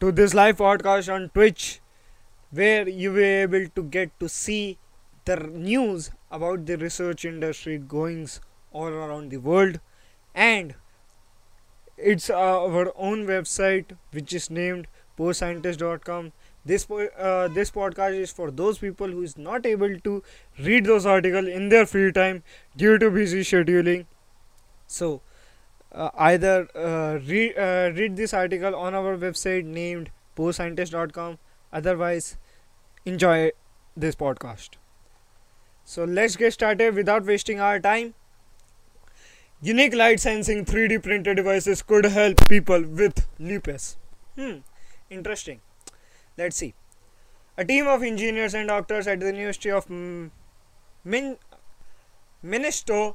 to this live podcast on Twitch, where you will be able to get to see the news about the research industry goings all around the world, and it's our own website which is named postscientist.com. This uh, this podcast is for those people who is not able to read those articles in their free time due to busy scheduling. So uh, either uh, read uh, read this article on our website named postscientist.com otherwise enjoy this podcast. So let's get started without wasting our time. Unique light sensing 3d printed devices could help people with lupus. Hmm interesting. Let's see. A team of engineers and doctors at the university of Min- minnesota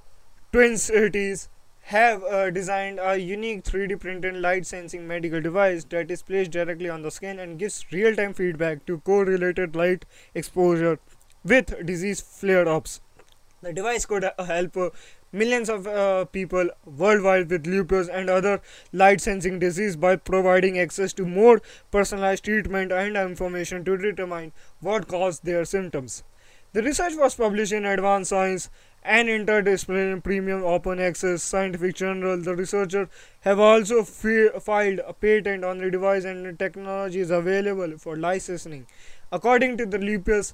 twin cities have uh, designed a unique 3D printed light sensing medical device that is placed directly on the skin and gives real time feedback to correlated light exposure with disease flare ups. The device could uh, help uh, millions of uh, people worldwide with lupus and other light sensing disease by providing access to more personalized treatment and information to determine what caused their symptoms. The research was published in Advanced Science an interdisciplinary premium open access scientific journal. The researchers have also fi- filed a patent on the device and is available for licensing. According to the Lupus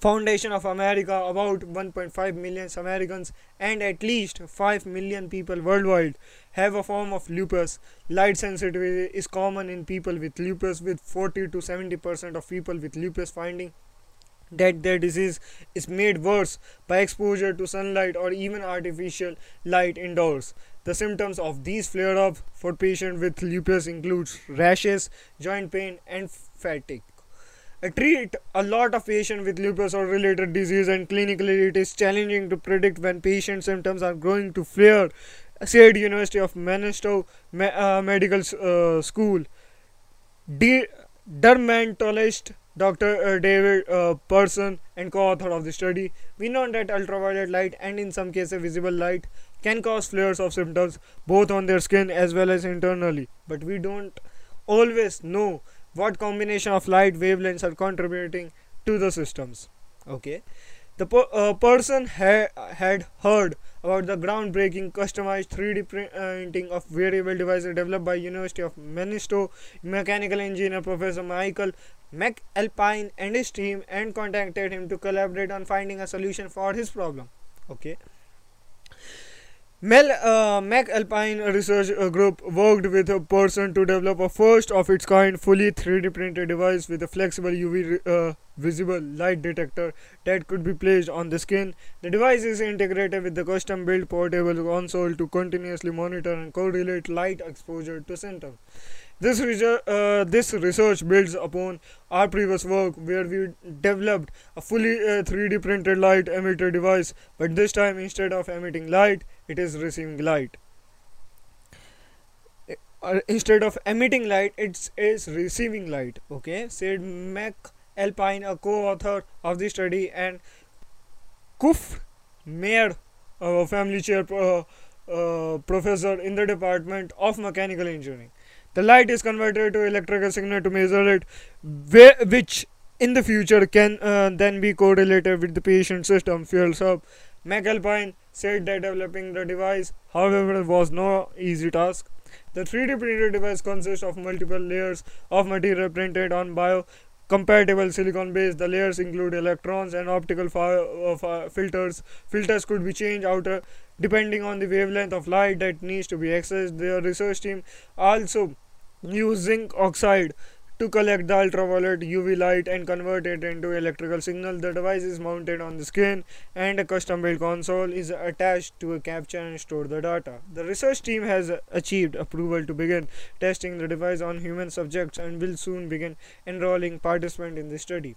Foundation of America, about 1.5 million Americans and at least 5 million people worldwide have a form of lupus. Light sensitivity is common in people with lupus, with 40 to 70 percent of people with lupus finding that their disease is made worse by exposure to sunlight or even artificial light indoors. The symptoms of these flare up for patients with lupus includes rashes, joint pain, and fatigue. A treat a lot of patients with lupus or related disease and clinically it is challenging to predict when patient symptoms are going to flare said university of minnesota uh, medical uh, school De- dermatologist Dr. Uh, David uh, Pearson and co-author of the study, we know that ultraviolet light and in some cases visible light can cause flares of symptoms both on their skin as well as internally, but we don't always know what combination of light wavelengths are contributing to the systems. Okay, the per- uh, Pearson ha- had heard about the groundbreaking customized 3D printing of wearable devices developed by University of Minnesota mechanical engineer Professor Michael McAlpine and his team and contacted him to collaborate on finding a solution for his problem. Okay. Mel uh, McAlpine Research Group worked with a Pearson to develop a first of its kind fully 3D printed device with a flexible UV uh, visible light detector that could be placed on the skin. The device is integrated with the custom built portable console to continuously monitor and correlate light exposure to symptoms. This, uh, this research builds upon our previous work where we developed a fully uh, 3D printed light emitter device, but this time instead of emitting light, it is receiving light. Uh, instead of emitting light, it is receiving light. Okay, said Mac Alpine, a co-author of the study, and Kuf Mayer, a family chair uh, uh, professor in the Department of Mechanical Engineering. The light is converted to electrical signal to measure it, which in the future can uh, then be correlated with the patient system fuels up. McAlpine said that developing the device, however, was no easy task. The 3D printed device consists of multiple layers of material printed on bio compatible silicon base the layers include electrons and optical uh, filters. Filters could be changed out uh, depending on the wavelength of light that needs to be accessed. The research team also used zinc oxide to collect the ultraviolet UV light and convert it into electrical signal. The device is mounted on the skin and a custom built console is attached to capture and store the data. The research team has achieved approval to begin testing the device on human subjects and will soon begin enrolling participants in the study.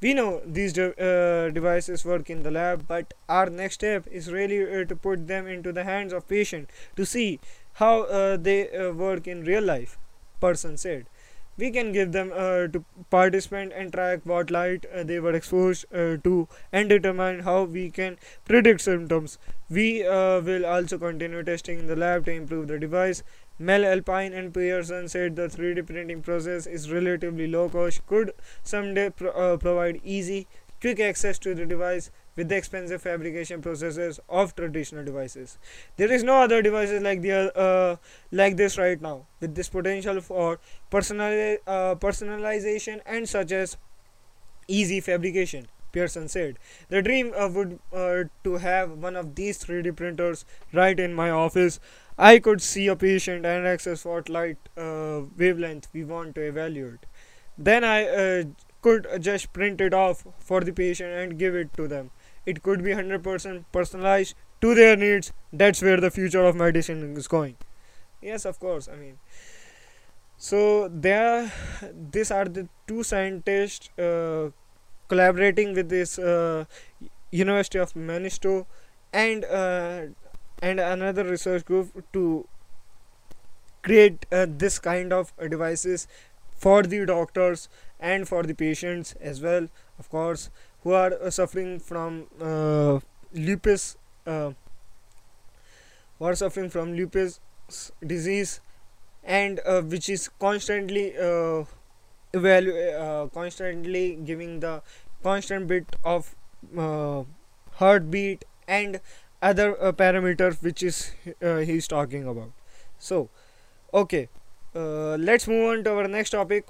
We know these de- uh, devices work in the lab, but our next step is really uh, to put them into the hands of patients to see how uh, they uh, work in real life. Pearson said we can give them uh, to participant and track what light uh, they were exposed uh, to and determine how we can predict symptoms. We uh, will also continue testing in the lab to improve the device. McAlpine and Pearson said the 3D printing process is relatively low cost, could someday pro- uh, provide easy, quick access to the device with the expensive fabrication processes of traditional devices. There is no other devices like the uh, like this right now with this potential for personal uh, personalization and such as easy fabrication. Pearson said, "The dream uh, would uh, to have one of these 3D printers right in my office. I could see a patient and access what light uh, wavelength we want to evaluate. Then I uh, could just print it off for the patient and give it to them. It could be 100% personalized to their needs. That's where the future of medicine is going." Yes, of course. I mean, so there, these are the two scientists uh, collaborating with this uh, University of Manitoba and uh, and another research group to create uh, this kind of devices for the doctors and for the patients as well of course who are uh, suffering from uh, lupus uh, who are suffering from lupus disease and which is constantly evalu- constantly giving the constant bit of heartbeat and other uh, parameters which is uh, he's talking about. So okay uh, let's move on to our next topic.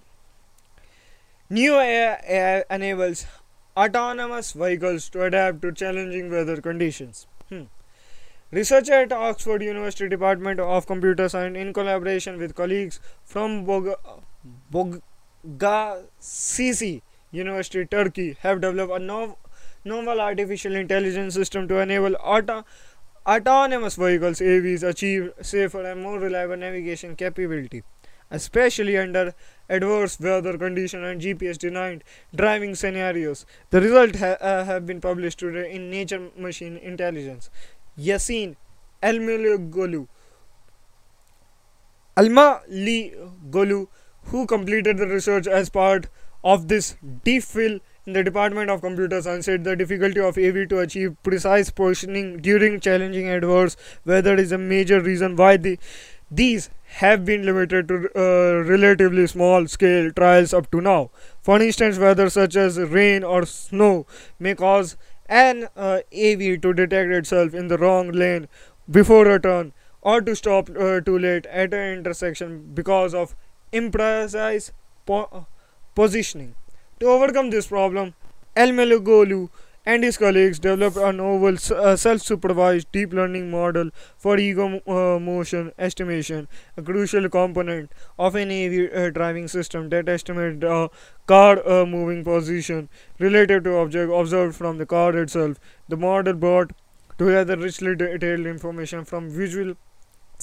New AI, AI enables autonomous vehicles to adapt to challenging weather conditions hmm. Researcher at Oxford University Department of Computer Science, in collaboration with colleagues from Bog- Bogazici University, Turkey, have developed a nov- novel artificial intelligence system to enable auto- autonomous vehicles (AVs) achieve safer and more reliable navigation capability, especially under adverse weather conditions and GPS-denied driving scenarios. The results ha- uh, have been published today in Nature Machine Intelligence. Yasin Elmaligolu Golu, who completed the research as part of this DPhil in the Department of Computer Science, said the difficulty of AV to achieve precise positioning during challenging adverse weather is a major reason why the, these have been limited to uh, relatively small scale trials up to now. For instance, weather such as rain or snow may cause an uh, AV to detect itself in the wrong lane before a turn or to stop uh, too late at an intersection because of imprecise po- positioning. To overcome this problem, El Melugolu and his colleagues developed a novel uh, self-supervised deep learning model for ego uh, motion estimation, a crucial component of an AV uh, driving system that estimates the car uh, moving position relative to object observed from the car itself. The model brought together richly detailed information from visual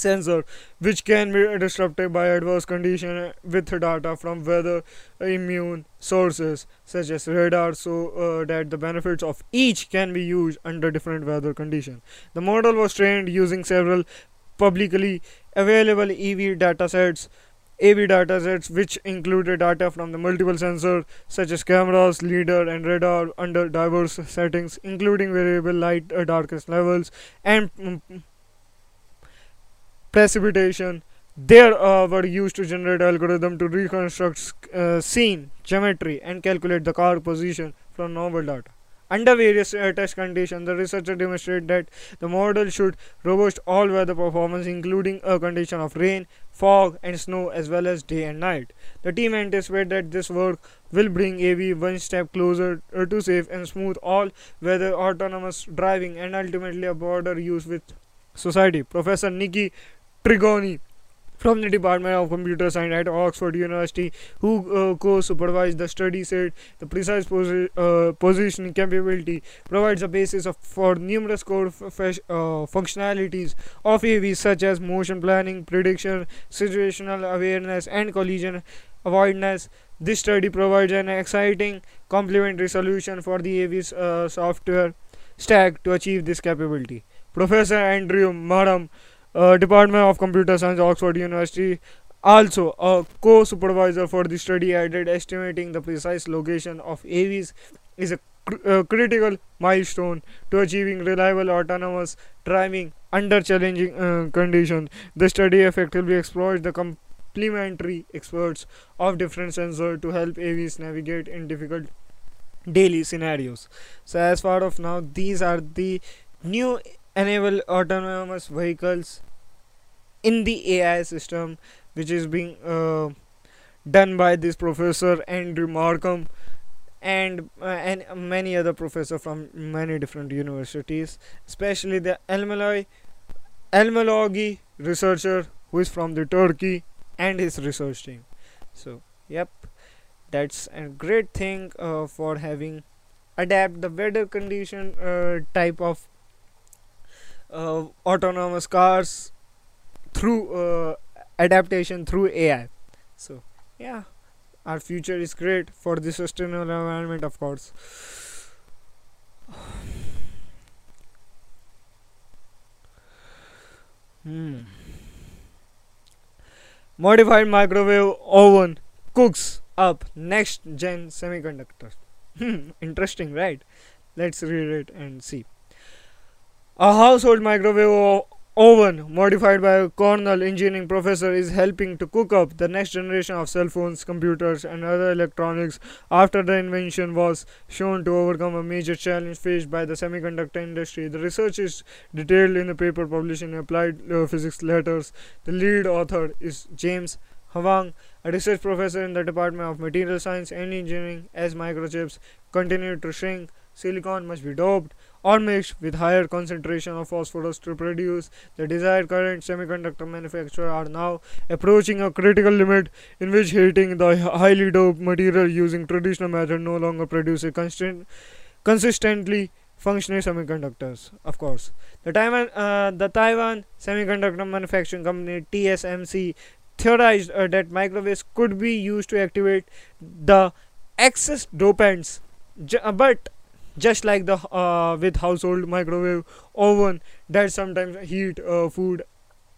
sensor which can be disrupted by adverse conditions with data from weather immune sources such as radar so uh, that the benefits of each can be used under different weather conditions the model was trained using several publicly available ev datasets AV datasets which included data from the multiple sensors such as cameras, lidar, and radar under diverse settings, including variable light uh, darkness levels and mm, precipitation. There uh, were used to generate algorithm to reconstruct uh, scene geometry and calculate the car position from novel data. Under various uh, test conditions, the researcher demonstrated that the model should robust all weather performance, including a condition of rain, fog, and snow, as well as day and night. The team anticipates that this work will bring AV one step closer uh, to safe and smooth all weather autonomous driving and ultimately a broader use with society. Professor Niki Trigoni from the Department of Computer Science at Oxford University, who uh, co-supervised the study, said the precise posi- uh, positioning capability provides a basis of, for numerous core f- uh, functionalities of AV, such as motion planning, prediction, situational awareness, and collision avoidance. This study provides an exciting complementary solution for the AV's uh, software stack to achieve this capability. Professor Andrew Markham uh, Department of Computer Science, Oxford University. Also, a co supervisor for the study added estimating the precise location of AVs is a cr- uh, critical milestone to achieving reliable autonomous driving under challenging uh, conditions. The study effectively exploits the complementary experts of different sensors to help AVs navigate in difficult daily scenarios. So, as far of now, these are the new enable autonomous vehicles in the AI system, which is being uh, done by this professor Andrew Markham and uh, and many other professors from many different universities, especially the Elmaloi Elmalogi researcher who is from the Turkey and his research team. So, yep, that's a great thing uh, for having adapt the weather condition uh, type of uh, autonomous cars through uh, adaptation through AI. So, yeah, our future is great for the sustainable environment, of course. Hmm. Modified microwave oven cooks up next gen semiconductor. Hmm, interesting, right? Let's read it and see. A household microwave oven modified by a Cornell engineering professor is helping to cook up the next generation of cell phones, computers, and other electronics after the invention was shown to overcome a major challenge faced by the semiconductor industry. The research is detailed in a paper published in Applied uh, Physics Letters. The lead author is James Hwang, a research professor in the Department of Material Science and Engineering. As microchips continue to shrink, silicon must be doped or mixed with higher concentration of phosphorus to produce the desired current. Semiconductor manufacturers are now approaching a critical limit in which heating the highly doped material using traditional method no longer produces constant, consistently functioning semiconductors. Of course, the Taiwan, uh, the Taiwan Semiconductor Manufacturing Company (TSMC) theorized uh, that microwaves could be used to activate the excess dopants, J- uh, but just like the uh, with household microwave oven that sometimes heat uh, food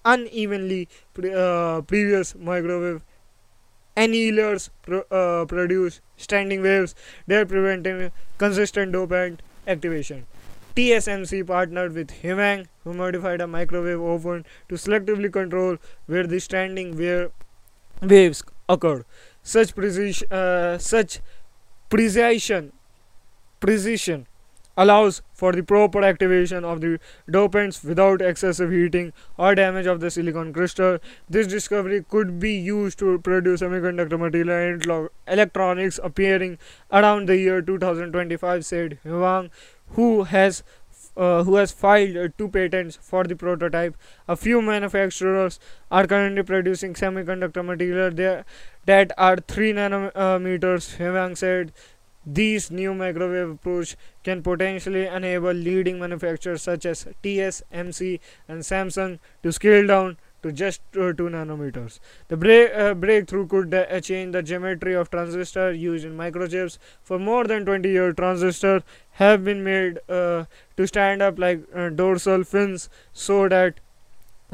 unevenly pre- uh, previous microwave. Annealers pro- uh, produce standing waves they preventing consistent dopant activation. TSMC partnered with Hwang who modified a microwave oven to selectively control where the standing wave waves occurred such precision uh, such precision precision allows for the proper activation of the dopants without excessive heating or damage of the silicon crystal. This discovery could be used to produce semiconductor material and electronics appearing around the year 2025, said Hwang, who has uh, who has filed uh, two patents for the prototype. A few manufacturers are currently producing semiconductor material there that are 3 nanometers, Hwang said. These new microwave approach can potentially enable leading manufacturers such as TSMC and Samsung to scale down to just uh, 2 nanometers. The uh, breakthrough could uh, change the geometry of transistor used in microchips. For more than 20 years, transistors have been made uh, to stand up like uh, dorsal fins so that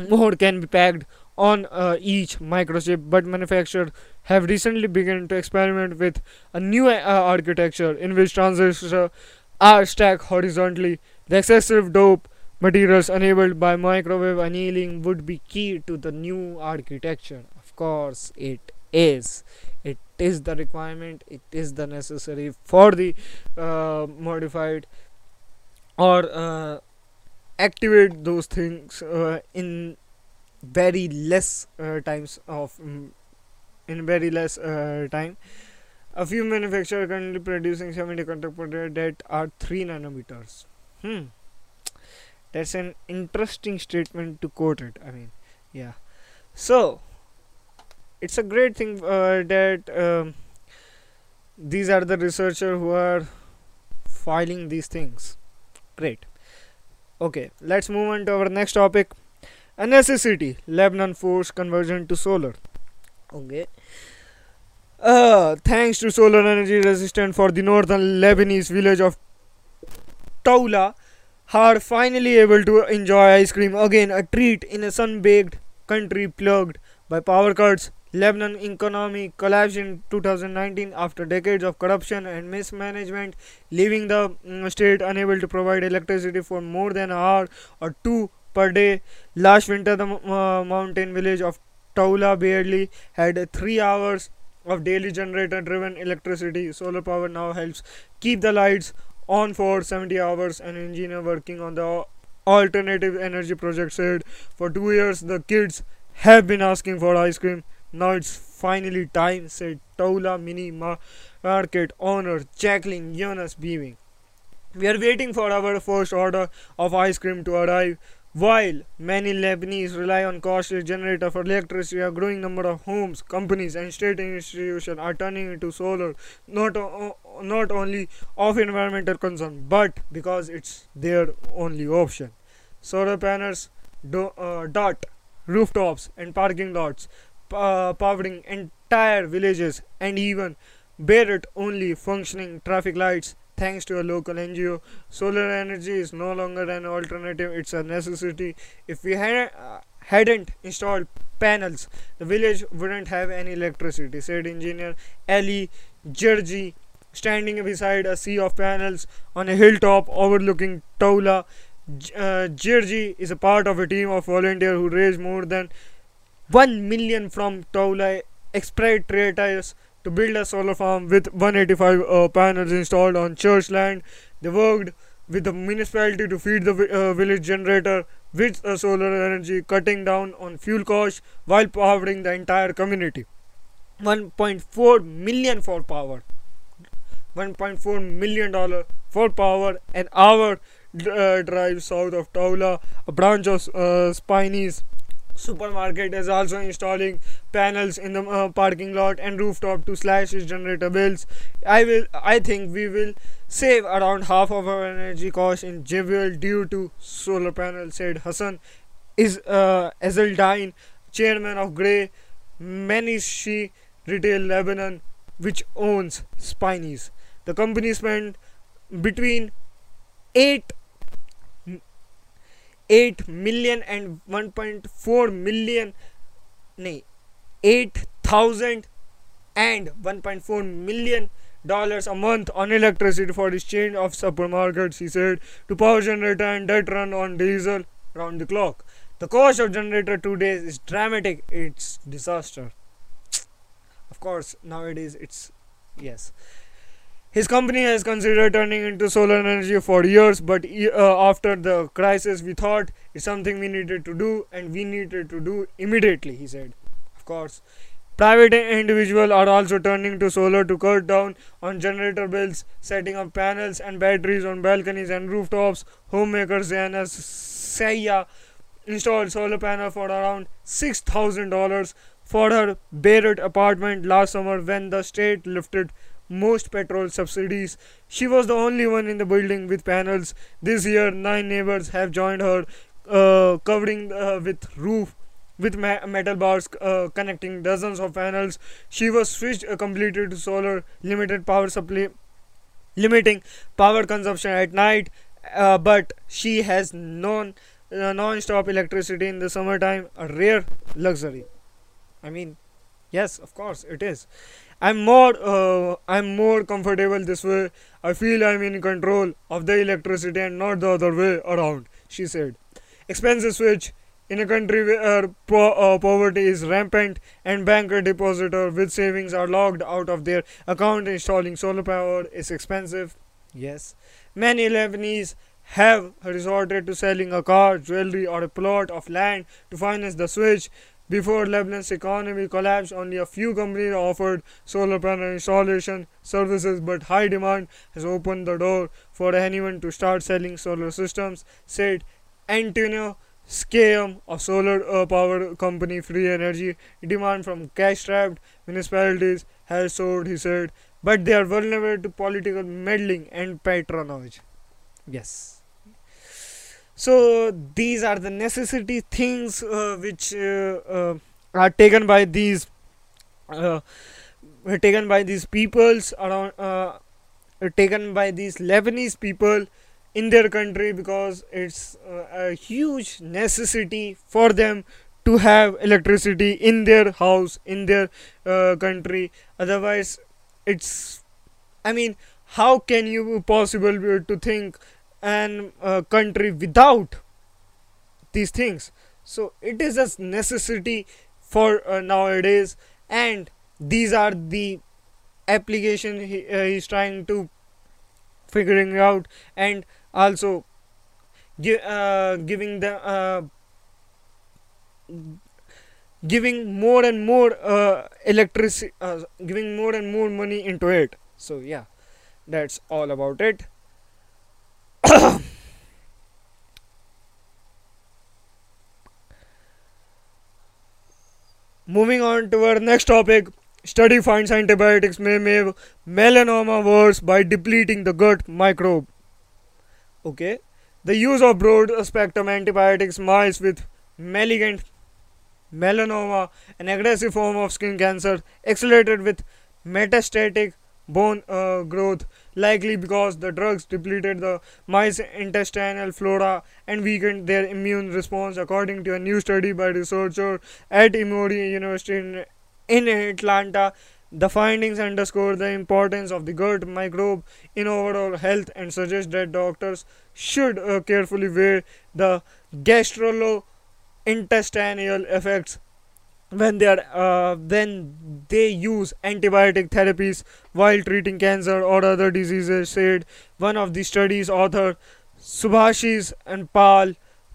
more can be packed on uh, each microchip but manufacturers have recently begun to experiment with a new uh, architecture in which transistors are stacked horizontally. The excessive dope materials enabled by microwave annealing would be key to the new architecture. Of course it is. It is the requirement. It is the necessary for the uh, modified or uh, activate those things uh, in very less uh, times of mm, in very less uh, time. A few manufacturers are currently producing semiconductors that are 3 nanometers. Hmm. That's an interesting statement to quote it i mean yeah. So it's a great thing uh, that um, these are the researchers who are filing these things. Great. Okay let's move on to our next topic. A necessity lebanon forced conversion to solar okay uh, thanks to solar energy resistant for the northern lebanese village of Toula are finally able to enjoy ice cream again, a treat in a sun baked country plagued by power cuts, Lebanon economy collapsed in 2019 after decades of corruption and mismanagement, leaving the mm, state unable to provide electricity for more than an hour or two per day. Last winter, the uh, mountain village of Toula barely had three hours of daily generator driven electricity. Solar power now helps keep the lights on for 70 hours. An engineer working on the alternative energy project said for two years the kids have been asking for ice cream now it's finally time, said Toula Mini Market owner Jacqueline Jonas beaming. We are waiting for our first order of ice cream to arrive. While many Lebanese rely on costly generator for electricity, a growing number of homes, companies, and state institutions are turning into solar, not, uh, not only of environmental concern, but because it's their only option. Solar panels do, uh, dot rooftops and parking lots uh, powering entire villages and even Beirut only functioning traffic lights thanks to a local NGO. Solar energy is no longer an alternative, it's a necessity. If we had, uh, hadn't installed panels, the village wouldn't have any electricity, said engineer Ali Georgi, standing beside a sea of panels on a hilltop overlooking Toula. Uh, Georgi is a part of a team of volunteers who raised more than 1 million from Toula expatriates to build a solar farm with 185 uh, panels installed on church land. They worked with the municipality to feed the uh, village generator with uh, solar energy, cutting down on fuel costs while powering the entire community. 1.4 million for power. 1.4 million dollar for power an hour uh, drive south of Toula, a branch of uh, Spinneys supermarket is also installing panels in the uh, parking lot and rooftop to slash its generator bills i will i think we will save around half of our energy cost in Jebel due to solar panels said hassan is uh, Ezeldine, chairman of Gray Mackenzie Retail Lebanon, which owns Spinneys. The company spent between 8 8 million and 1.4 million nay 8000 and 1.4 million dollars a month on electricity for chain of supermarkets he said to power generator and that run on diesel round the clock. The cost of generator today is dramatic. It's disaster. Of course nowadays it's yes his company has considered turning into solar energy for years, but uh, after the crisis, we thought it's something we needed to do and we needed to do immediately, he said. Of course, private individuals are also turning to solar to cut down on generator bills, setting up panels and batteries on balconies and rooftops. Homemaker Zana Saya installed solar panel for around $6,000 for her Beirut apartment last summer when the state lifted most petrol subsidies. She was the only one in the building with panels. This year, nine neighbors have joined her, uh, covering uh, with roof with ma- metal bars uh, connecting dozens of panels. She was switched uh, completely to solar, limited power supply, limiting power consumption at night. Uh, but she has non uh, non-stop electricity in the summertime, a rare luxury. I mean, yes, of course it is. I'm more uh, I'm more comfortable this way. I feel I'm in control of the electricity and not the other way around, she said. Expenses switch in a country where po- uh, poverty is rampant and bank depositors with savings are locked out of their account installing solar power is expensive. Yes. Many Lebanese have resorted to selling a car, jewelry, or a plot of land to finance the switch. Before Lebanon's economy collapsed, only a few companies offered solar panel installation services, but high demand has opened the door for anyone to start selling solar systems, said Antonio Scam of solar uh, power company Free Energy. Demand from cash-strapped municipalities has soared, he said, but they are vulnerable to political meddling and patronage. Yes so these are the necessity things uh, which uh, uh, are taken by these uh, taken by these peoples around uh, taken by these Lebanese people in their country because it's a huge necessity for them to have electricity in their house in their country. Otherwise it's i mean how can you possible to think an uh, country without these things. So it is a necessity for uh, nowadays and these are the application he, uh, trying to figuring out and also gi- uh, giving the uh, giving more and more uh, electricity uh, giving more and more money into it. So yeah that's all about it moving on to our next topic. Study finds antibiotics may make melanoma worse by depleting the gut microbe. Okay. The use of broad spectrum antibiotics mice with malignant melanoma, an aggressive form of skin cancer, accelerated with metastatic bone uh, growth, likely because the drugs depleted the mice intestinal flora and weakened their immune response, according to a new study by researchers at Emory University in, in Atlanta. The findings underscore the importance of the gut microbe in overall health and suggest that doctors should uh, carefully weigh the gastrolo intestinal effects when they are uh, when they use antibiotic therapies while treating cancer or other diseases said one of the study's author subhashis and pal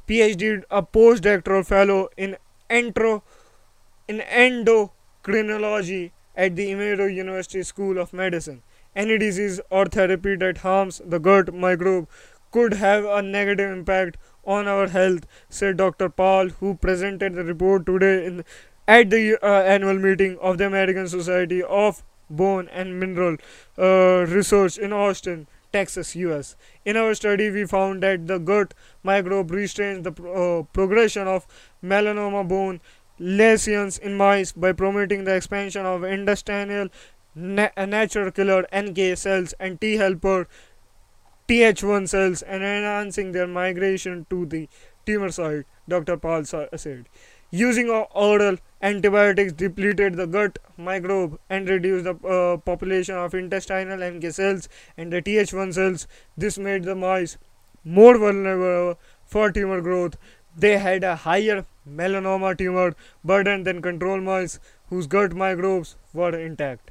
phd a postdoctoral fellow in entro in endocrinology at the Emory University School of Medicine. Any disease or therapy that harms the gut microbe could have a negative impact on our health, said Dr. Paul, who presented the report today in, at the uh, annual meeting of the American Society of Bone and Mineral uh, Research in Austin. Texas, US. In our study, we found that the gut microbe restrains the uh, progression of melanoma bone lesions in mice by promoting the expansion of intestinal na- natural killer NK cells and T helper Th1 cells and enhancing their migration to the tumor site, Dr. Paul said. Using oral antibiotics depleted the gut microbe and reduced the uh, population of intestinal NK cells and the Th1 cells. This made the mice more vulnerable for tumor growth. They had a higher melanoma tumor burden than control mice whose gut microbes were intact.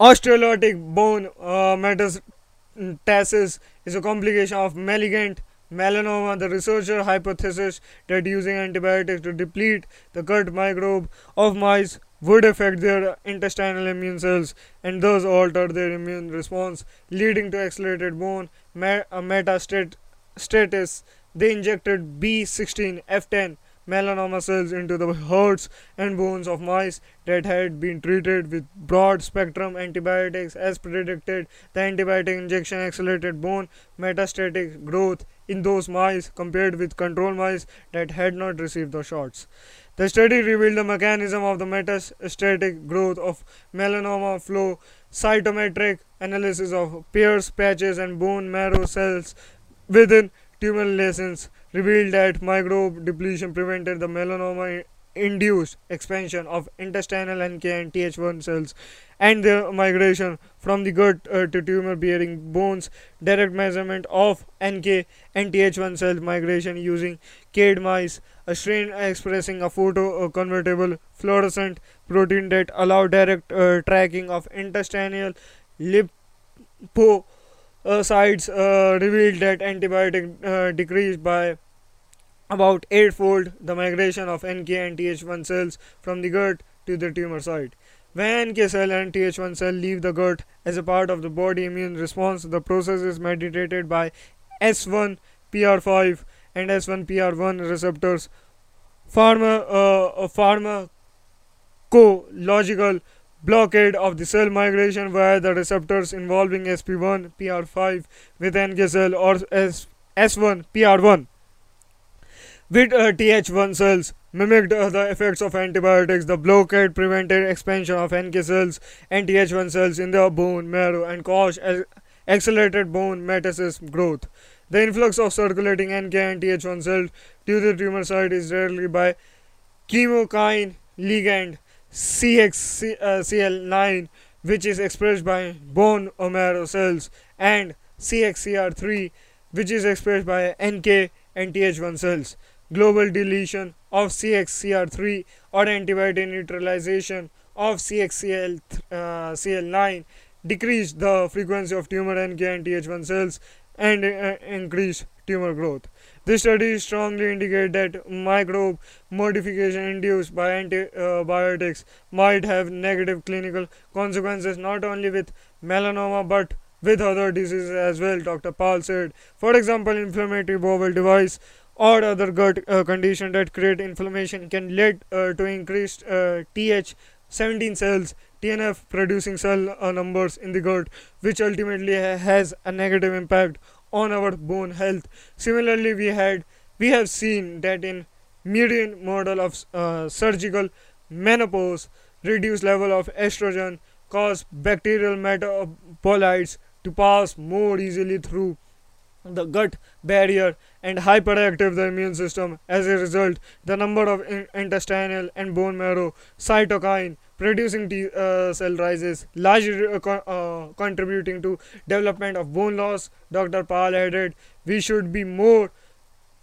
Osteolytic bone uh, metastasis is a complication of malignant melanoma. The researcher hypothesized that using antibiotics to deplete the gut microbe of mice would affect their intestinal immune cells and thus alter their immune response, leading to accelerated bone uh, metastasis. They injected B16 F10 melanoma cells into the hearts and bones of mice that had been treated with broad spectrum antibiotics as predicted. The antibiotic injection accelerated bone metastatic growth in those mice compared with control mice that had not received the shots. The study revealed the mechanism of the metastatic growth of melanoma flow cytometric analysis of Peyer's patches and bone marrow cells within tumor lesions revealed that microbe depletion prevented the melanoma induced expansion of intestinal NK and Th1 cells and their migration from the gut uh, to tumor bearing bones. Direct measurement of NK and Th1 cell migration using Kaede mice, a strain expressing a photo convertible fluorescent protein that allow direct uh, tracking of intestinal lipo sites uh, revealed that antibiotic uh, decreased by about eightfold the migration of NK and Th1 cells from the gut to the tumor site. When NK cell and Th1 cell leave the gut as a part of the body immune response, the process is mediated by S1 PR5 and S1 PR1 receptors. Pharma, uh, pharmacological blockade of the cell migration via the receptors involving SP1 PR5 with NK cell or S, S1 PR1 with uh, Th1 cells mimicked uh, the effects of antibiotics. The blockade prevented expansion of NK cells and Th1 cells in the bone marrow and caused accelerated bone metastasis growth. The influx of circulating NK and Th1 cells to the tumor site is rarely by chemokine ligand CXCL9 which is expressed by bone marrow cells and CXCR3 which is expressed by NK and Th1 cells. Global deletion of CXCR3 or antibody neutralization of CXCL9 uh, decreased the frequency of tumor NK and Th1 cells and uh, increased tumor growth. This study strongly indicate that microbe modification induced by antibiotics might have negative clinical consequences not only with melanoma but with other diseases as well, Dr. Paul said. For example, inflammatory bowel device or other gut uh, condition that create inflammation can lead uh, to increased uh, Th17 cells, TNF producing cell uh, numbers in the gut, which ultimately ha has a negative impact on our bone health. Similarly, we had we have seen that in median model of uh, surgical menopause, reduced level of estrogen cause bacterial metabolites to pass more easily through the gut barrier and hyperactive the immune system. As a result, the number of in intestinal and bone marrow cytokine producing T uh, cell rises, largely uh, co uh, contributing to development of bone loss. Dr. Paul added, we should be more,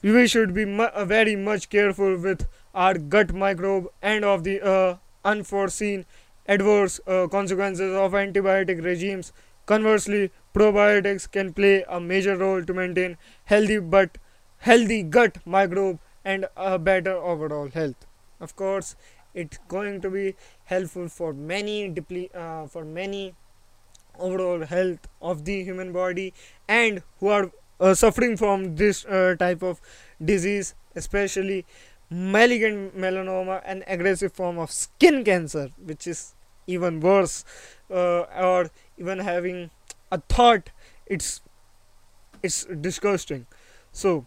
we should be mu uh, very much careful with our gut microbe and of the uh, unforeseen adverse uh, consequences of antibiotic regimes. Conversely, probiotics can play a major role to maintain healthy but healthy gut microbe and a better overall health. Of course, it's going to be helpful for many uh, for many overall health of the human body and who are uh, suffering from this uh, type of disease especially malignant melanoma an aggressive form of skin cancer which is even worse uh, or even having a thought it's it's disgusting. So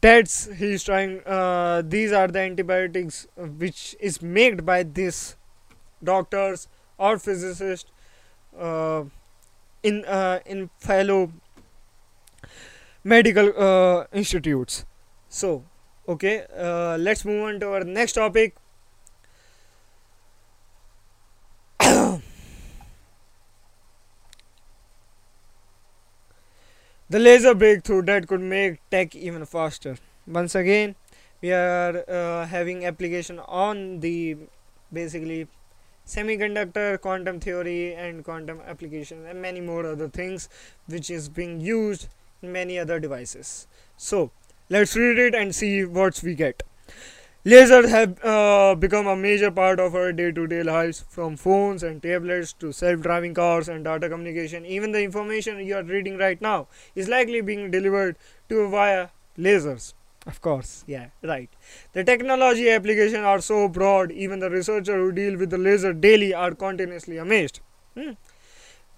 that's he's trying uh, these are the antibiotics which is made by these doctors or physicists uh, in uh, in fellow medical uh, institutes. So okay uh, let's move on to our next topic the laser breakthrough that could make tech even faster. Once again we are uh, having application on the basically semiconductor quantum theory and quantum applications and many more other things which is being used in many other devices. So let's read it and see what we get Lasers have uh, become a major part of our day-to-day lives, from phones and tablets to self-driving cars and data communication. Even the information you are reading right now is likely being delivered to via lasers. Of course, yeah, right. The technology applications are so broad, even the researchers who deal with the laser daily are continuously amazed. Hmm.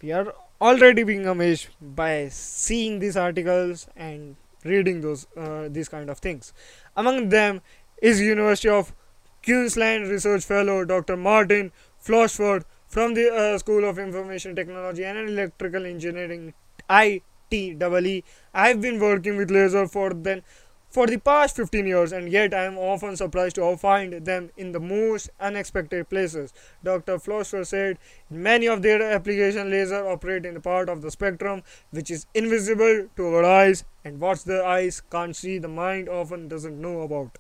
We are already being amazed by seeing these articles and reading those uh, these kind of things. Among them is University of Queensland Research Fellow Dr. Martin Flosford from the uh, School of Information Technology and Electrical Engineering ITEE. I have been working with laser for then for the past 15 years and yet I am often surprised to find them in the most unexpected places. Dr. Flosser said many of their application laser operate in the part of the spectrum which is invisible to our eyes and what the eyes can't see the mind often doesn't know about.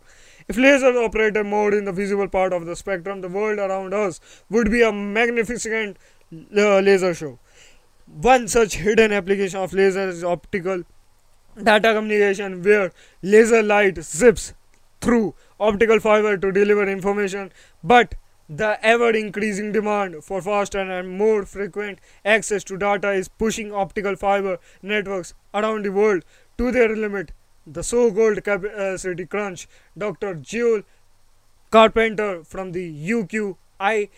If lasers operated more in the visible part of the spectrum, the world around us would be a magnificent uh, laser show. One such hidden application of lasers is optical data communication, where laser light zips through optical fiber to deliver information, but the ever increasing demand for faster and more frequent access to data is pushing optical fiber networks around the world to their limit the so-called capacity crunch. Dr. Joel Carpenter from the UQITEE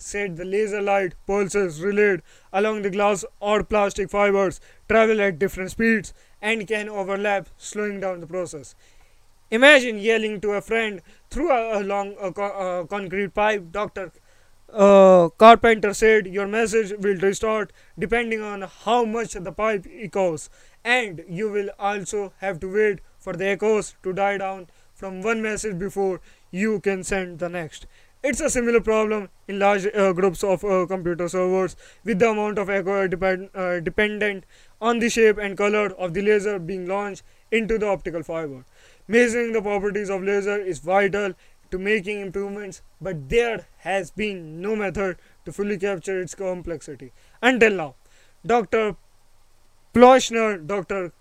said the laser light pulses relayed along the glass or plastic fibers travel at different speeds and can overlap, slowing down the process. Imagine yelling to a friend through a, long a, a concrete pipe. Dr. Uh, Carpenter said your message will distort depending on how much the pipe echoes and you will also have to wait for the echoes to die down from one message before you can send the next. It's a similar problem in large uh, groups of uh, computer servers with the amount of echo depend, uh, dependent on the shape and color of the laser being launched into the optical fiber. Measuring the properties of laser is vital to making improvements, but there has been no method to fully capture its complexity until now. Dr. Plochner, Dr.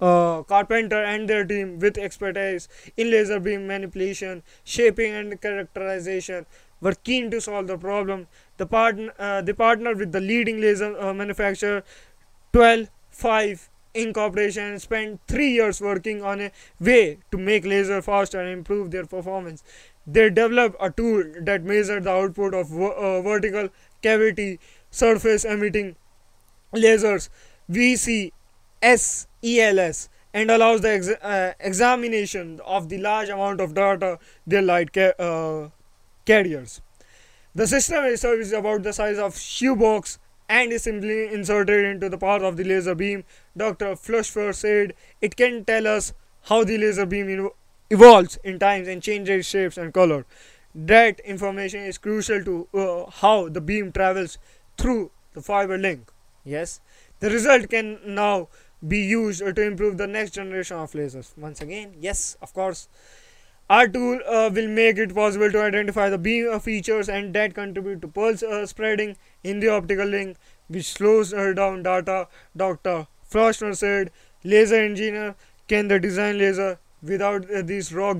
Uh, Carpenter and their team with expertise in laser beam manipulation, shaping and characterization were keen to solve the problem. The, partner, uh, they with the leading laser uh, manufacturer 12-5 Incorporation and spent three years working on a way to make laser faster and improve their performance. They developed a tool that measured the output of uh, vertical cavity surface emitting lasers VCSELS and allows the ex uh, examination of the large amount of data they light ca uh, carriers. The system itself is about the size of shoebox and is simply inserted into the path of the laser beam. Dr. Flushfer said it can tell us how the laser beam evolves in times and changes shapes and color. That information is crucial to uh, how the beam travels through the fiber link. Yes, the result can now be used to improve the next generation of lasers. Once again, yes, of course. Our tool uh, will make it possible to identify the beam uh, features and that contribute to pulse uh, spreading in the optical link, which slows uh, down data. Dr. Froschner said, laser engineer can the design laser without uh, these raw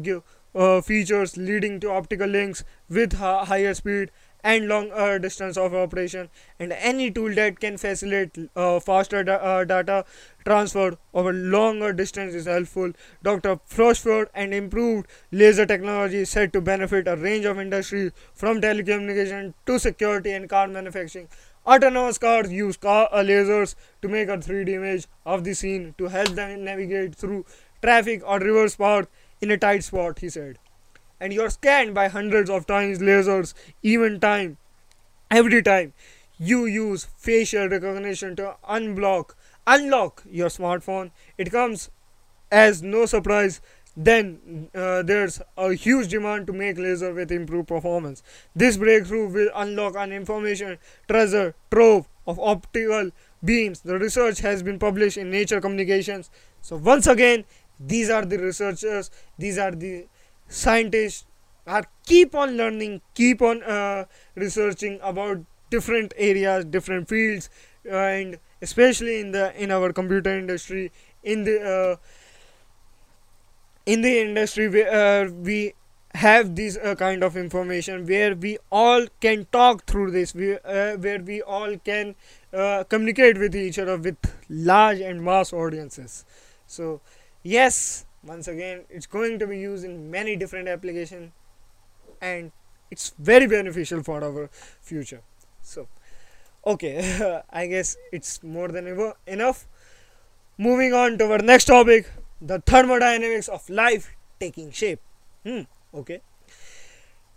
uh, features leading to optical links with higher speed and long uh, distance of operation and any tool that can facilitate uh, faster da uh, data transfer over longer distance is helpful. Dr. Frostford and improved laser technology is said to benefit a range of industries from telecommunication to security and car manufacturing. Autonomous cars use car uh, lasers to make a 3D image of the scene to help them navigate through traffic or reverse path in a tight spot, he said and you're scanned by hundreds of times lasers even time. Every time you use facial recognition to unblock unlock your smartphone. It comes as no surprise. Then uh, there's a huge demand to make laser with improved performance. This breakthrough will unlock an information treasure trove of optical beams. The research has been published in nature communications. So once again these are the researchers. These are the scientists are keep on learning keep on uh, researching about different areas different fields uh, and especially in the in our computer industry in the uh, in the industry we, uh, we have this uh, kind of information where we all can talk through this we, where we all can communicate with each other with large and mass audiences. So yes once again it's going to be used in many different applications and it's very beneficial for our future. So okay i guess it's more than ever enough. Moving on to our next topic the thermodynamics of life taking shape. Hmm okay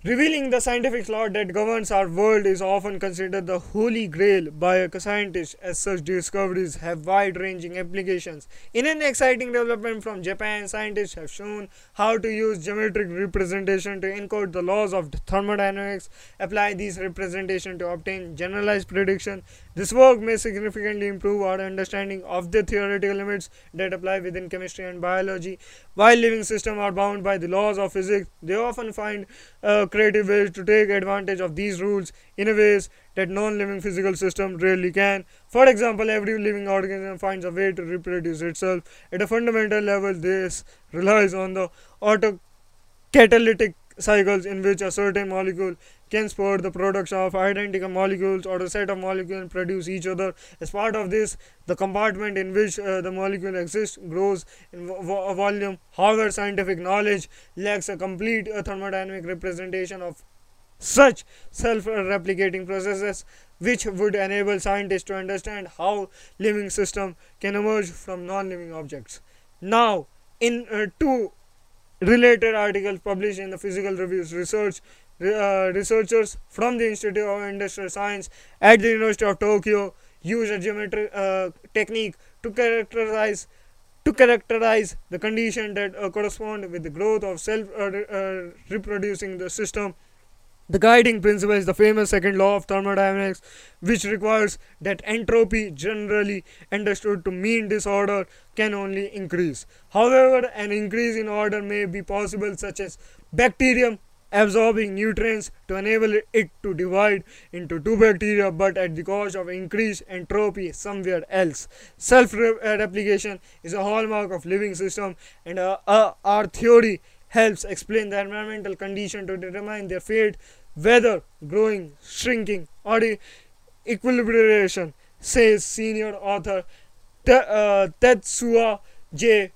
Revealing the scientific law that governs our world is often considered the holy grail by scientists, as such discoveries have wide-ranging applications. In an exciting development from Japan, scientists have shown how to use geometric representation to encode the laws of thermodynamics, apply these representation to obtain generalized prediction. This work may significantly improve our understanding of the theoretical limits that apply within chemistry and biology. While living systems are bound by the laws of physics, they often find uh, creative ways to take advantage of these rules in a ways that non-living physical system rarely can. For example, every living organism finds a way to reproduce itself. At a fundamental level, this relies on the autocatalytic cycles in which a certain molecule can spur the production of identical molecules or a set of molecules produce each other. As part of this, the compartment in which uh, the molecule exists grows in vo volume. However, scientific knowledge lacks a complete uh, thermodynamic representation of such self-replicating processes which would enable scientists to understand how living system can emerge from non-living objects. Now, in uh, two related articles published in the Physical Reviews Research, uh, researchers from the Institute of Industrial Science at the University of Tokyo use a geometric uh, technique to characterize to characterize the condition that uh, correspond with the growth of self uh, uh, reproducing the system the guiding principle is the famous second law of thermodynamics, which requires that entropy, generally understood to mean disorder, can only increase. However, an increase in order may be possible, such as bacterium absorbing nutrients to enable it to divide into two bacteria but at the cost of increased entropy somewhere else self-replication is a hallmark of living system and uh, uh, our theory helps explain the environmental condition to determine their fate whether growing shrinking or equilibration says senior author uh, Tetsuya J.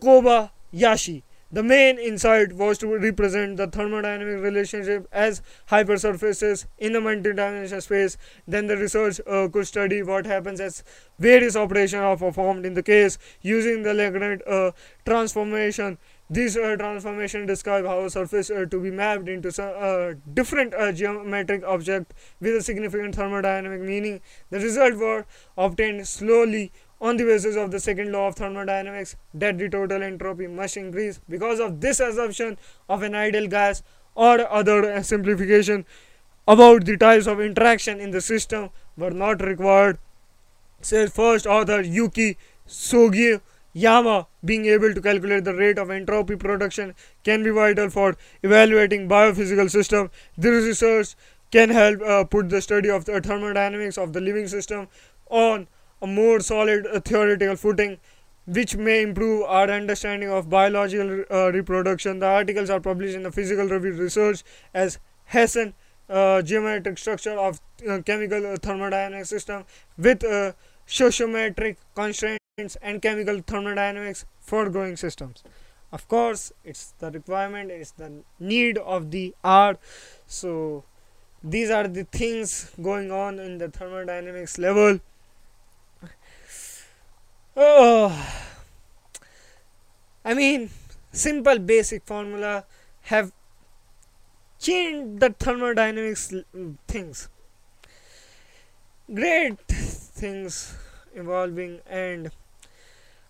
Kobayashi the main insight was to represent the thermodynamic relationship as hypersurfaces in the multidimensional space. Then the research uh, could study what happens as various operations are performed in the case using the Legendre uh, transformation. This uh, transformation describe how a surface uh, to be mapped into some uh, different geometric object with a significant thermodynamic meaning. The result were obtained slowly on the basis of the second law of thermodynamics that the total entropy must increase because of this assumption of an ideal gas or other simplification about the types of interaction in the system were not required says first author yuki sugiyama being able to calculate the rate of entropy production can be vital for evaluating biophysical system this research can help uh, put the study of the thermodynamics of the living system on a more solid uh, theoretical footing which may improve our understanding of biological uh, reproduction. The articles are published in the Physical Review Research as Hessian uh, geometric structure of uh, chemical thermodynamic system with uh, stoichiometric constraints and chemical thermodynamics for growing systems. Of course, it's the requirement, it's the need of the art. So, these are the things going on in the thermodynamics level. Oh, I mean, simple basic formula have changed the thermodynamics mm, things. Great things evolving and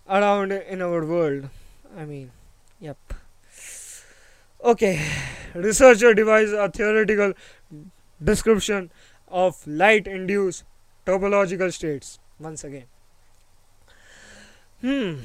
around in our world. I mean, yep. Okay, researcher devised a theoretical description of light induced topological states once again. Hmm.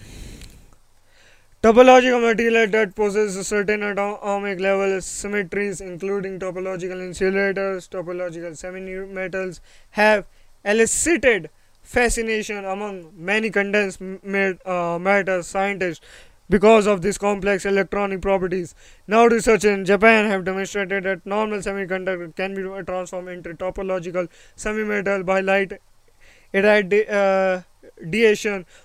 Topological material that possess a certain atomic level symmetries, including topological insulators, topological semi-metals, have elicited fascination among many condensed uh, matter scientists because of these complex electronic properties. Now researchers in Japan have demonstrated that normal semiconductor can be transformed into topological semi-metal by light irradiation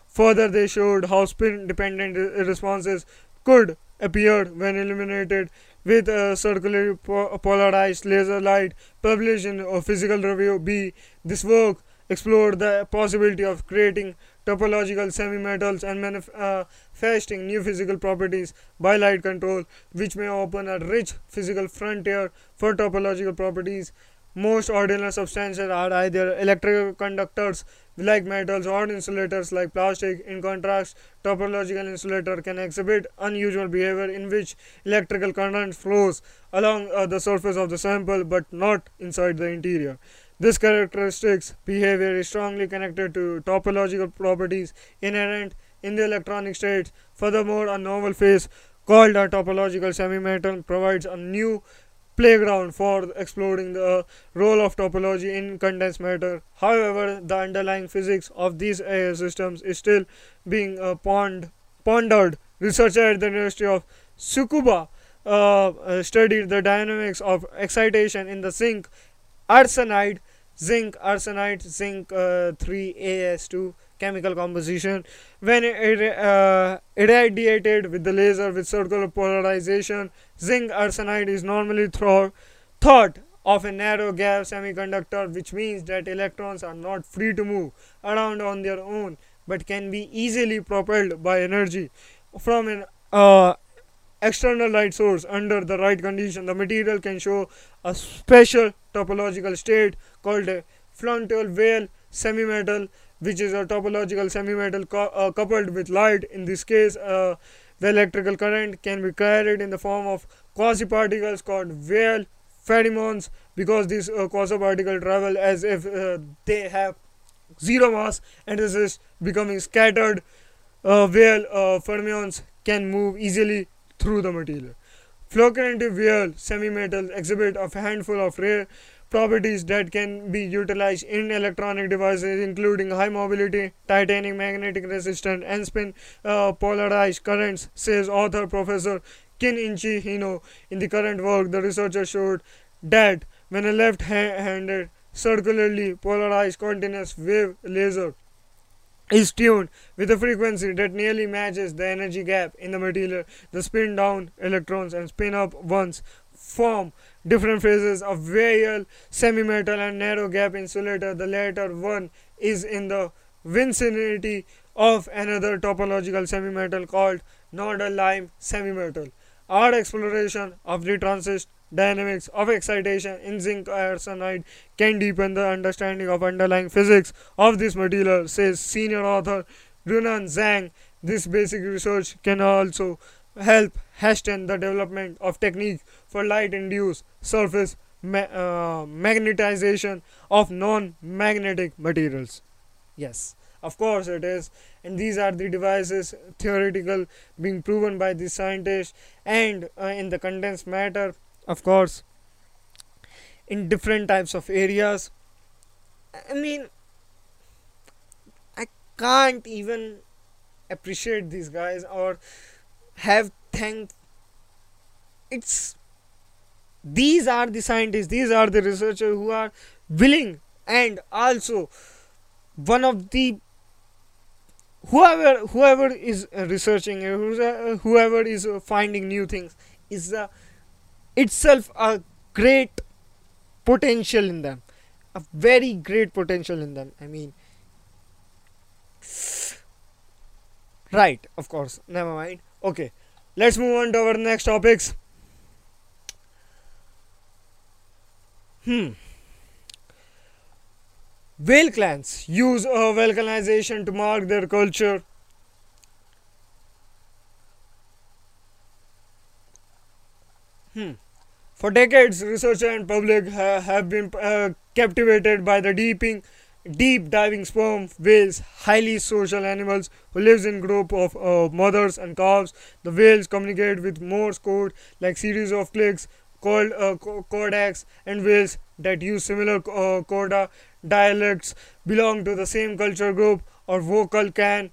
Further, they showed how spin-dependent responses could appear when illuminated with a circularly polarized laser light. Published in a Physical Review B, this work explored the possibility of creating topological semi-metals and manifesting new physical properties by light control, which may open a rich physical frontier for topological properties. Most ordinary substances are either electrical conductors like metals or insulators like plastic. In contrast, topological insulator can exhibit unusual behavior in which electrical current flows along uh, the surface of the sample but not inside the interior. This characteristics behavior is strongly connected to topological properties inherent in the electronic states. Furthermore, a novel phase called a topological semi-metal provides a new playground for exploring the role of topology in condensed matter. However, the underlying physics of these AI systems is still being uh, pond pondered. Researchers at the University of Tsukuba uh, uh, studied the dynamics of excitation in the zinc arsenide, zinc arsenide, zinc 3As2 uh, chemical composition. When uh, irradiated with the laser with circular polarization zinc arsenide is normally thought of a narrow gap semiconductor which means that electrons are not free to move around on their own but can be easily propelled by energy from an uh, external light source under the right condition. The material can show a special topological state called a Floquet Weyl semi-metal which is a topological semi-metal uh, coupled with light. In this case uh, the electrical current can be carried in the form of quasi-particles called Weyl fermions because these uh, quasi-particles travel as if uh, they have zero mass and resist becoming scattered. Uh, uh, fermions can move easily through the material. Floquet Weyl semi-metals exhibit a handful of rare properties that can be utilized in electronic devices including high mobility, titanium magnetic resistance and spin uh, polarized currents, says author Professor Kenichi Hino. In the current work, the researcher showed that when a left-handed circularly polarized continuous wave laser is tuned with a frequency that nearly matches the energy gap in the material, the spin down electrons and spin up ones form different phases of Weyl, semi-metal and narrow gap insulator. The latter one is in the vicinity of another topological semi-metal called nodal-line semi-metal. Our exploration of the transist dynamics of excitation in zinc arsenide can deepen the understanding of underlying physics of this material, says senior author Runan Zhang. This basic research can also help hasten the development of technique for light-induced surface ma uh, magnetization of non-magnetic materials. Yes, of course it is. And these are the devices theoretical being proven by the scientists and uh, in the condensed matter, of course, in different types of areas. I mean, I can't even appreciate these guys or have thanked it's these are the scientists these are the researchers who are willing and also one of the whoever whoever is researching whoever is finding new things is uh, itself a great potential in them a very great potential in them i mean right of course never mind okay let's move on to our next topics Hmm. Whale clans use a vocalization to mark their culture. Hmm. For decades, researchers and public ha have been uh, captivated by the deeping, deep diving sperm whales, highly social animals who lives in group of uh, mothers and calves. The whales communicate with Morse code like series of clicks called uh, codas and whales that use similar uh, coda dialects belong to the same culture group or vocal can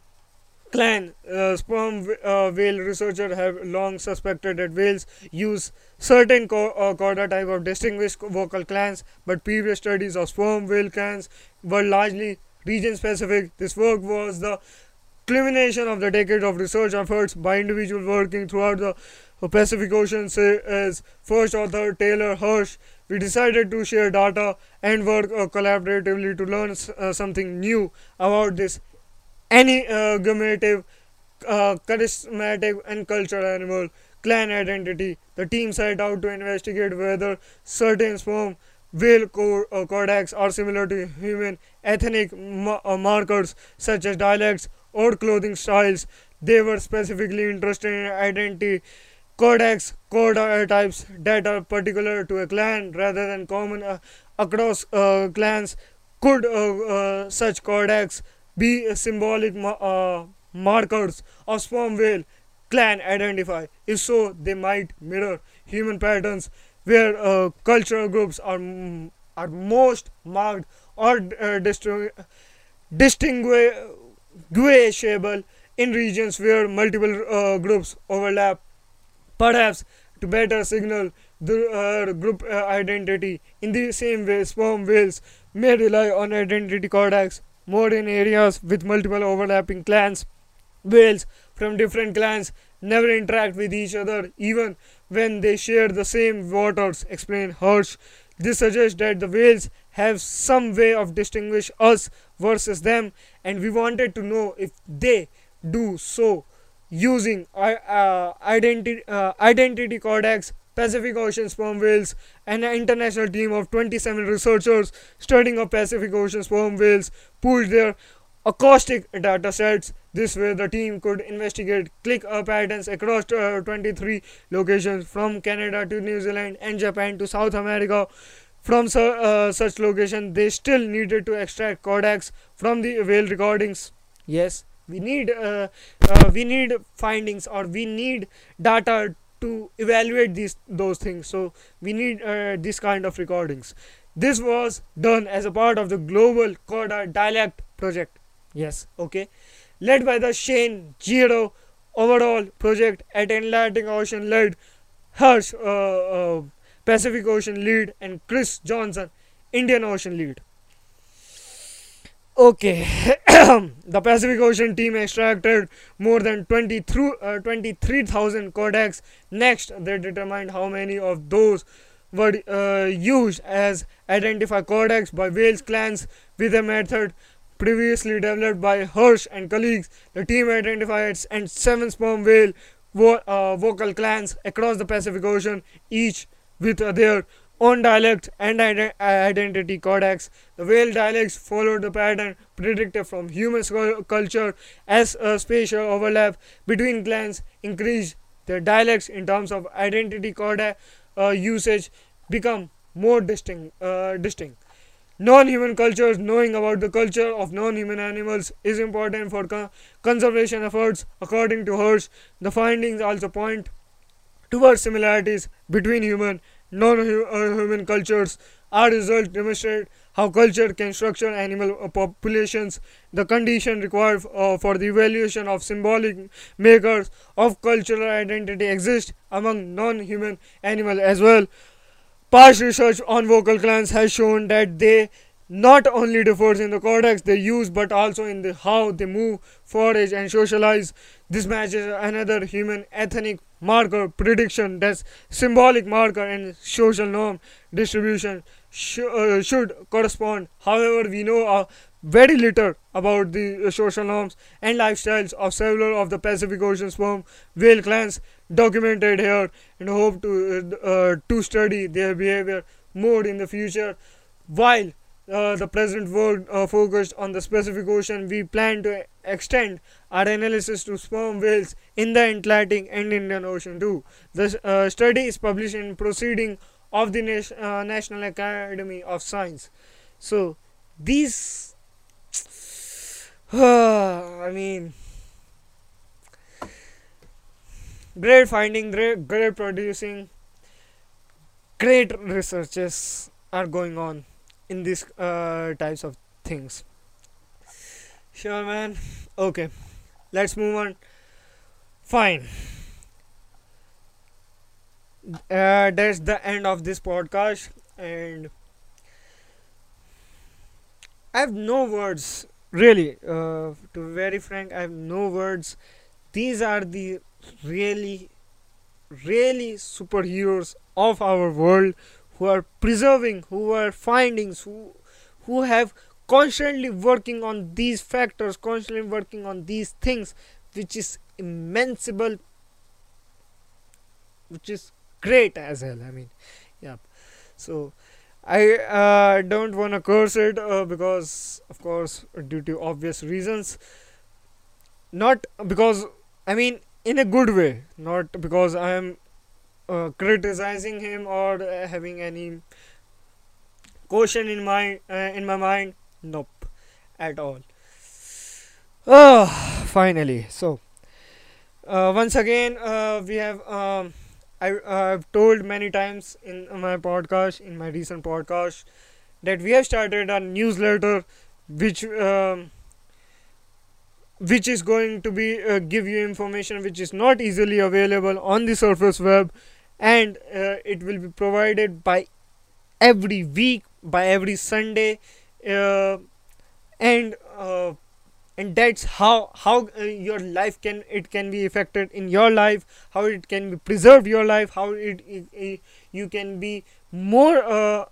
clan uh, sperm uh, whale researchers have long suspected that whales use certain co- uh, type of distinguished vocal clans but previous studies of sperm whale clans were largely region specific this work was the culmination of the decade of research efforts by individuals working throughout the Pacific Ocean say, as first author Taylor Hersh, we decided to share data and work uh, collaboratively to learn uh, something new about this enigmatic, uh, charismatic, and cultural animal clan identity. The team set out to investigate whether certain sperm whale co- uh, codas are similar to human ethnic ma- uh, markers such as dialects or clothing styles. They were specifically interested in identity codas, code types that are particular to a clan rather than common uh, across uh, clans. Could uh, uh such codas be symbolic uh, markers of sperm whale clan identify? If so, they might mirror human patterns where uh, cultural groups are are most marked or distinguishable in regions where multiple groups overlap perhaps to better signal the uh, group uh, identity. In the same way, sperm whales may rely on identity codas more in areas with multiple overlapping clans. Whales from different clans never interact with each other even when they share the same waters, explained Hersh. This suggests that the whales have some way of distinguish us versus them and we wanted to know if they do so using uh, identity uh, identity codas Pacific Ocean sperm whales, and an international team of 27 researchers studying of Pacific Ocean sperm whales pooled their acoustic data sets. This way, the team could investigate click patterns across uh, 23 locations from Canada to New Zealand and Japan to South America. From su- uh, such location, they still needed to extract codas from the whale recordings. Yes, we need uh, uh, we need findings or we need data to evaluate these those things. So we need uh, this kind of recordings. This was done as a part of the global Coda dialect project. Yes, okay, led by the Shane Gero overall project at Atlantic Ocean led Hersh uh, uh, Pacific Ocean lead and Chris Johnson Indian Ocean lead. Okay, the Pacific Ocean team extracted more than 20 through, uh, 23,000 codas. Next, they determined how many of those were uh, used as identify codas by whales clans with a method previously developed by Hersh and colleagues. The team identified and seven sperm whale vo- uh, vocal clans across the Pacific Ocean, each with their own dialect and ident- identity codas. The whale dialects followed the pattern predicted from human culture as a spatial overlap between clans increased. Their dialects, in terms of identity codas uh, usage, become more distinct. Uh, distinct. Non-human cultures knowing about the culture of non-human animals is important for co- conservation efforts. According to Hersh, the findings also point towards similarities between human non-human cultures. Our results demonstrate how culture can structure animal populations. The condition required uh, for the evaluation of symbolic makers of cultural identity exist among non-human animals as well. Past research on vocal clans has shown that they not only differs in the codas they use but also in the how they move, forage and socialize. This matches another human ethnic marker prediction that symbolic marker and social norm distribution sh- uh, should correspond. However, we know uh, very little about the uh, social norms and lifestyles of several of the Pacific Ocean sperm whale clans documented here and hope to uh, to study their behavior more in the future. While uh, the present world uh, focused on the Pacific Ocean, we plan to extend our analysis to sperm whales in the Atlantic and Indian Ocean too. The uh, study is published in Proceeding of the Nas- uh, National Academy of Science. So these, I mean, great finding, great, great producing, great researches are going on in these uh, types of things. Sure, man. Okay, let's move on. Fine. Uh, that's the end of this podcast, and I have no words. Really, uh, to be very frank, I have no words. These are the really, really superheroes of our world who are preserving, who are findings, who who have constantly working on these factors, constantly working on these things, which is immensible, which is great as hell. I mean, yeah. So I uh, don't want to curse it uh, because, of course, due to obvious reasons. Not because I mean in a good way, not because I am uh, criticizing him or uh, having any caution in my uh, in my mind? Nope. At all. Oh finally. So uh, once again uh, we have um, I, i've told many times in my podcast in my recent podcast that we have started a newsletter which um, which is going to be uh, give you information which is not easily available on the surface web and uh, it will be provided by every week by every sunday uh, and uh, and that's how how uh, your life can it can be affected in your life how it can be preserved your life how it, it, it you can be more uh,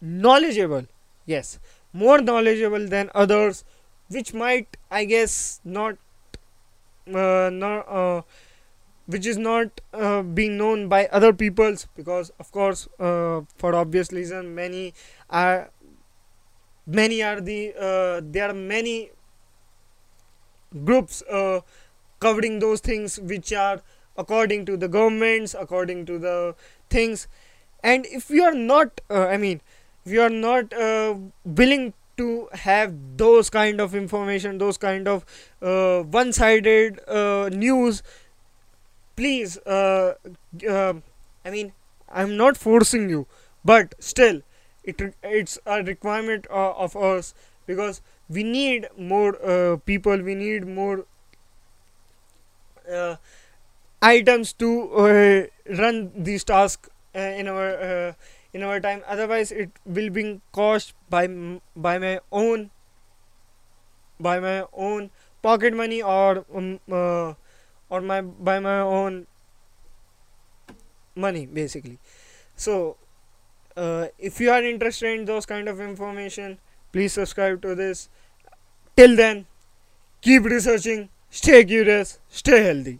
knowledgeable yes more knowledgeable than others which might i guess not uh, not uh, which is not uh, being known by other peoples because of course uh, for obvious reason many are many are the uh, there are many groups uh, covering those things which are according to the governments according to the things. And if you are not uh, i mean if you are not uh, willing to have those kind of information those kind of one sided news please uh, uh, i mean i'm not forcing you but still it it's a requirement uh, of us because we need more uh, people we need more uh, items to uh, run these tasks uh, in our uh, in our time. Otherwise it will be caused by by my own by my own pocket money or um, uh, or my by my own money basically. So uh, if you are interested in those kind of information please subscribe to this. Till then keep researching stay curious stay healthy